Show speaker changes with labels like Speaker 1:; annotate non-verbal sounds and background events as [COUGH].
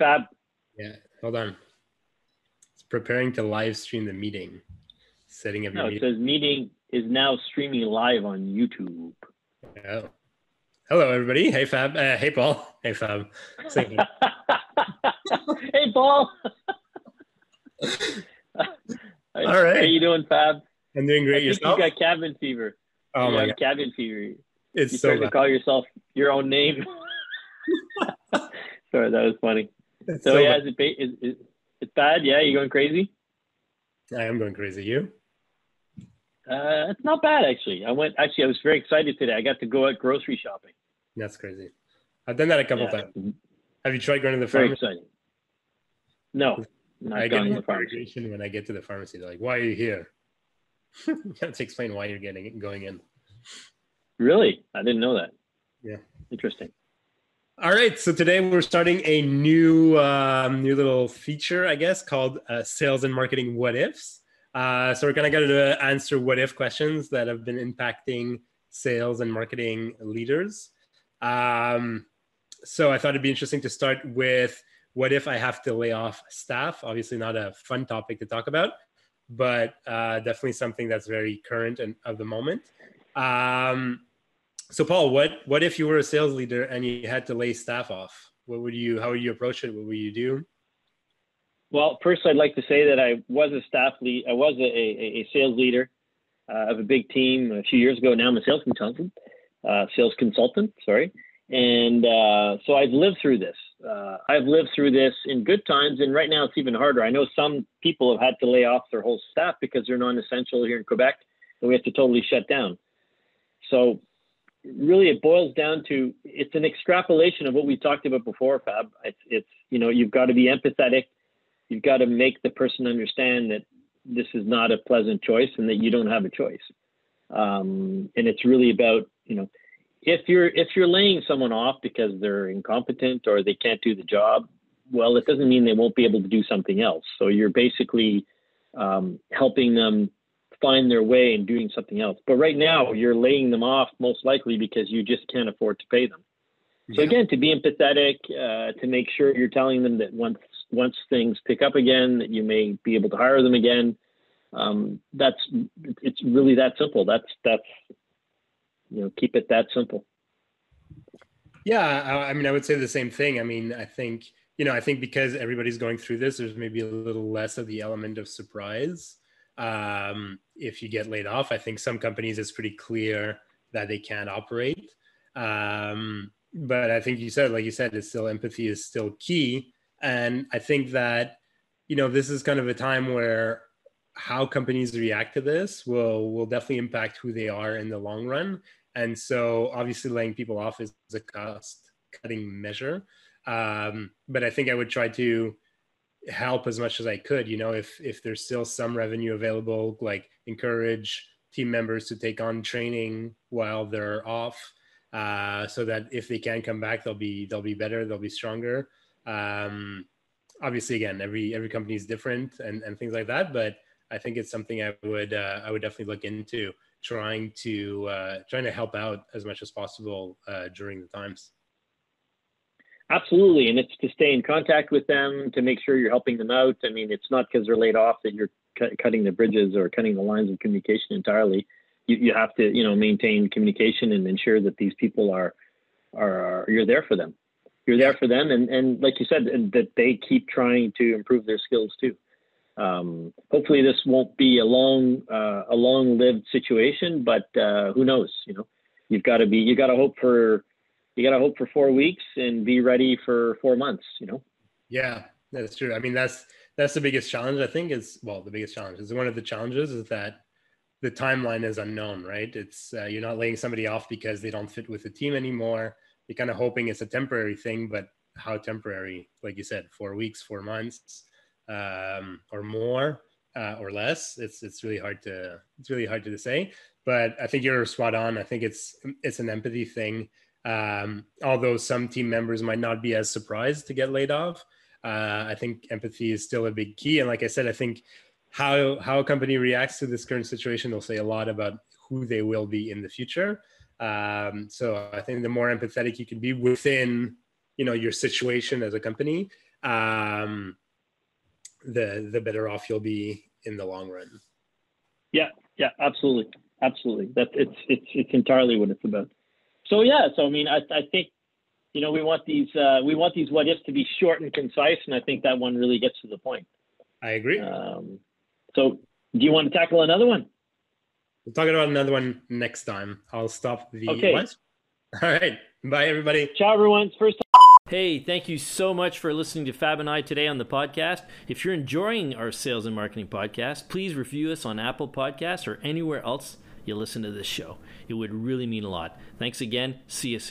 Speaker 1: Fab.
Speaker 2: Yeah, hold on. It's preparing to live stream the meeting. Setting up
Speaker 1: No, it
Speaker 2: meeting.
Speaker 1: says meeting is now streaming live on YouTube.
Speaker 2: Oh. Hello, everybody. Hey, Fab. Uh, hey, Paul. Hey, Fab. [LAUGHS]
Speaker 1: Hey, Paul. [LAUGHS]
Speaker 2: All right.
Speaker 1: How are you doing, Fab?
Speaker 2: I'm doing
Speaker 1: I
Speaker 2: great.
Speaker 1: think
Speaker 2: Yourself?
Speaker 1: you got cabin fever.
Speaker 2: oh
Speaker 1: you
Speaker 2: my god,
Speaker 1: cabin fever. You
Speaker 2: it's so
Speaker 1: started to call yourself your own name. [LAUGHS] Sorry, that was funny. So,
Speaker 2: so
Speaker 1: yeah, is it, ba- is, is, it's bad. Yeah, you going crazy?
Speaker 2: I am going crazy. You?
Speaker 1: Uh, it's not bad actually. I went. Actually, I was very excited today. I got to go out grocery shopping.
Speaker 2: That's crazy. I've done that a couple
Speaker 1: Yeah,
Speaker 2: times. Have you tried going to the
Speaker 1: Very
Speaker 2: pharmacy?
Speaker 1: exciting. No, not
Speaker 2: I get
Speaker 1: to the pharmacy.
Speaker 2: when I get to the pharmacy. They're like, "Why are you here?" [LAUGHS] you have to explain why you're getting going in.
Speaker 1: Really, I didn't know that.
Speaker 2: Yeah.
Speaker 1: Interesting.
Speaker 2: All right, so today we're starting a new um, new little feature, I guess, called uh, Sales and Marketing What Ifs. Uh, so we're gonna go to answer what if questions that have been impacting sales and marketing leaders. Um, so I thought it'd be interesting to start with what if I have to lay off staff? Obviously, not a fun topic to talk about, but uh, definitely something that's very current and of the moment. Um, so, Paul, what what if you were a sales leader and you had to lay staff off? What would you? How would you approach it? What would you do?
Speaker 1: Well, first, I'd like to say that I was a staff lead. I was a, a, a sales leader uh, of a big team a few years ago. Now I'm a sales consultant, uh, sales consultant. Sorry, and uh, so I've lived through this. Uh, I've lived through this in good times, and right now it's even harder. I know some people have had to lay off their whole staff because they're non-essential here in Quebec, and we have to totally shut down. So really it boils down to it's an extrapolation of what we talked about before fab. It's, it's you know you've got to be empathetic. You've got to make the person understand that this is not a pleasant choice and that you don't have a choice. Um, and it's really about you know if you're if you're laying someone off because they're incompetent or they can't do the job well it doesn't mean they won't be able to do something else. So you're basically um, helping them find their way and doing something else. But right now, you're laying them off most likely because you just can't afford to pay them. So
Speaker 2: Yeah.
Speaker 1: again, to be empathetic, uh, to make sure you're telling them that once once things pick up again, that you may be able to hire them again. Um, that's it's really that simple. That's that's you know keep it that simple.
Speaker 2: Yeah, I, I mean, I would say the same thing. I mean, I think you know, I think because everybody's going through this, there's maybe a little less of the element of surprise. Um, if you get laid off, I think some companies it's pretty clear that they can't operate. Um, but I think you said, like you said, it's still empathy is still key, and I think that you know this is kind of a time where how companies react to this will will definitely impact who they are in the long run. And so obviously laying people off is a cost cutting measure. Um, but i think i would try to help as much as i could you know if if there's still some revenue available like encourage team members to take on training while they're off uh, so that if they can come back they'll be they'll be better they'll be stronger. Um, obviously again every every company is different and and things like that but i think it's something i would uh, i would definitely look into trying to uh, trying to help out as much as possible uh, during the times
Speaker 1: Absolutely, and it's to stay in contact with them to make sure you're helping them out. I mean, it's not because they're laid off that you're cu- cutting the bridges or cutting the lines of communication entirely. You, you have to, you know, maintain communication and ensure that these people are, are, are you're there for them. You're there for them, and and like you said, that they keep trying to improve their skills too. Um, hopefully, this won't be a long, uh, a long-lived situation, but uh, who knows? You know, you've got to be, you've got to hope for you got to hope for four weeks and be ready for four months you know?
Speaker 2: Yeah that's true. I mean that's that's the biggest challenge i think is well the biggest challenge is one of the challenges is that the timeline is unknown right? It's uh, you're not laying somebody off because they don't fit with the team anymore. You're kind of hoping it's a temporary thing but how temporary? Like you said four weeks four months um, or more uh, or less it's it's really hard to it's really hard to say. But i think you're spot on. I think it's it's an empathy thing um, although some team members might not be as surprised to get laid off uh, i think empathy is still a big key and like i said i think how how a company reacts to this current situation will say a lot about who they will be in the future um, so i think the more empathetic you can be within you know your situation as a company um, the the better off you'll be in the long run.
Speaker 1: Yeah, yeah, absolutely, absolutely. That it's it's it's entirely what it's about. So yeah, so I mean, I I think you know we want these uh, we want these what ifs to be short and concise, and I think that one really gets to the point.
Speaker 2: I agree.
Speaker 1: Um, so do you want to tackle another one?
Speaker 2: We'll talk about another one next time. I'll stop the
Speaker 1: okay.
Speaker 2: what? [LAUGHS] All right. Bye, everybody.
Speaker 1: Ciao, everyone. First.
Speaker 3: Hey, thank you so much for listening to Fab and I today on the podcast. If you're enjoying our sales and marketing podcast, please review us on Apple Podcasts or anywhere else you listen to this show. It would really mean a lot. Thanks again. See you soon.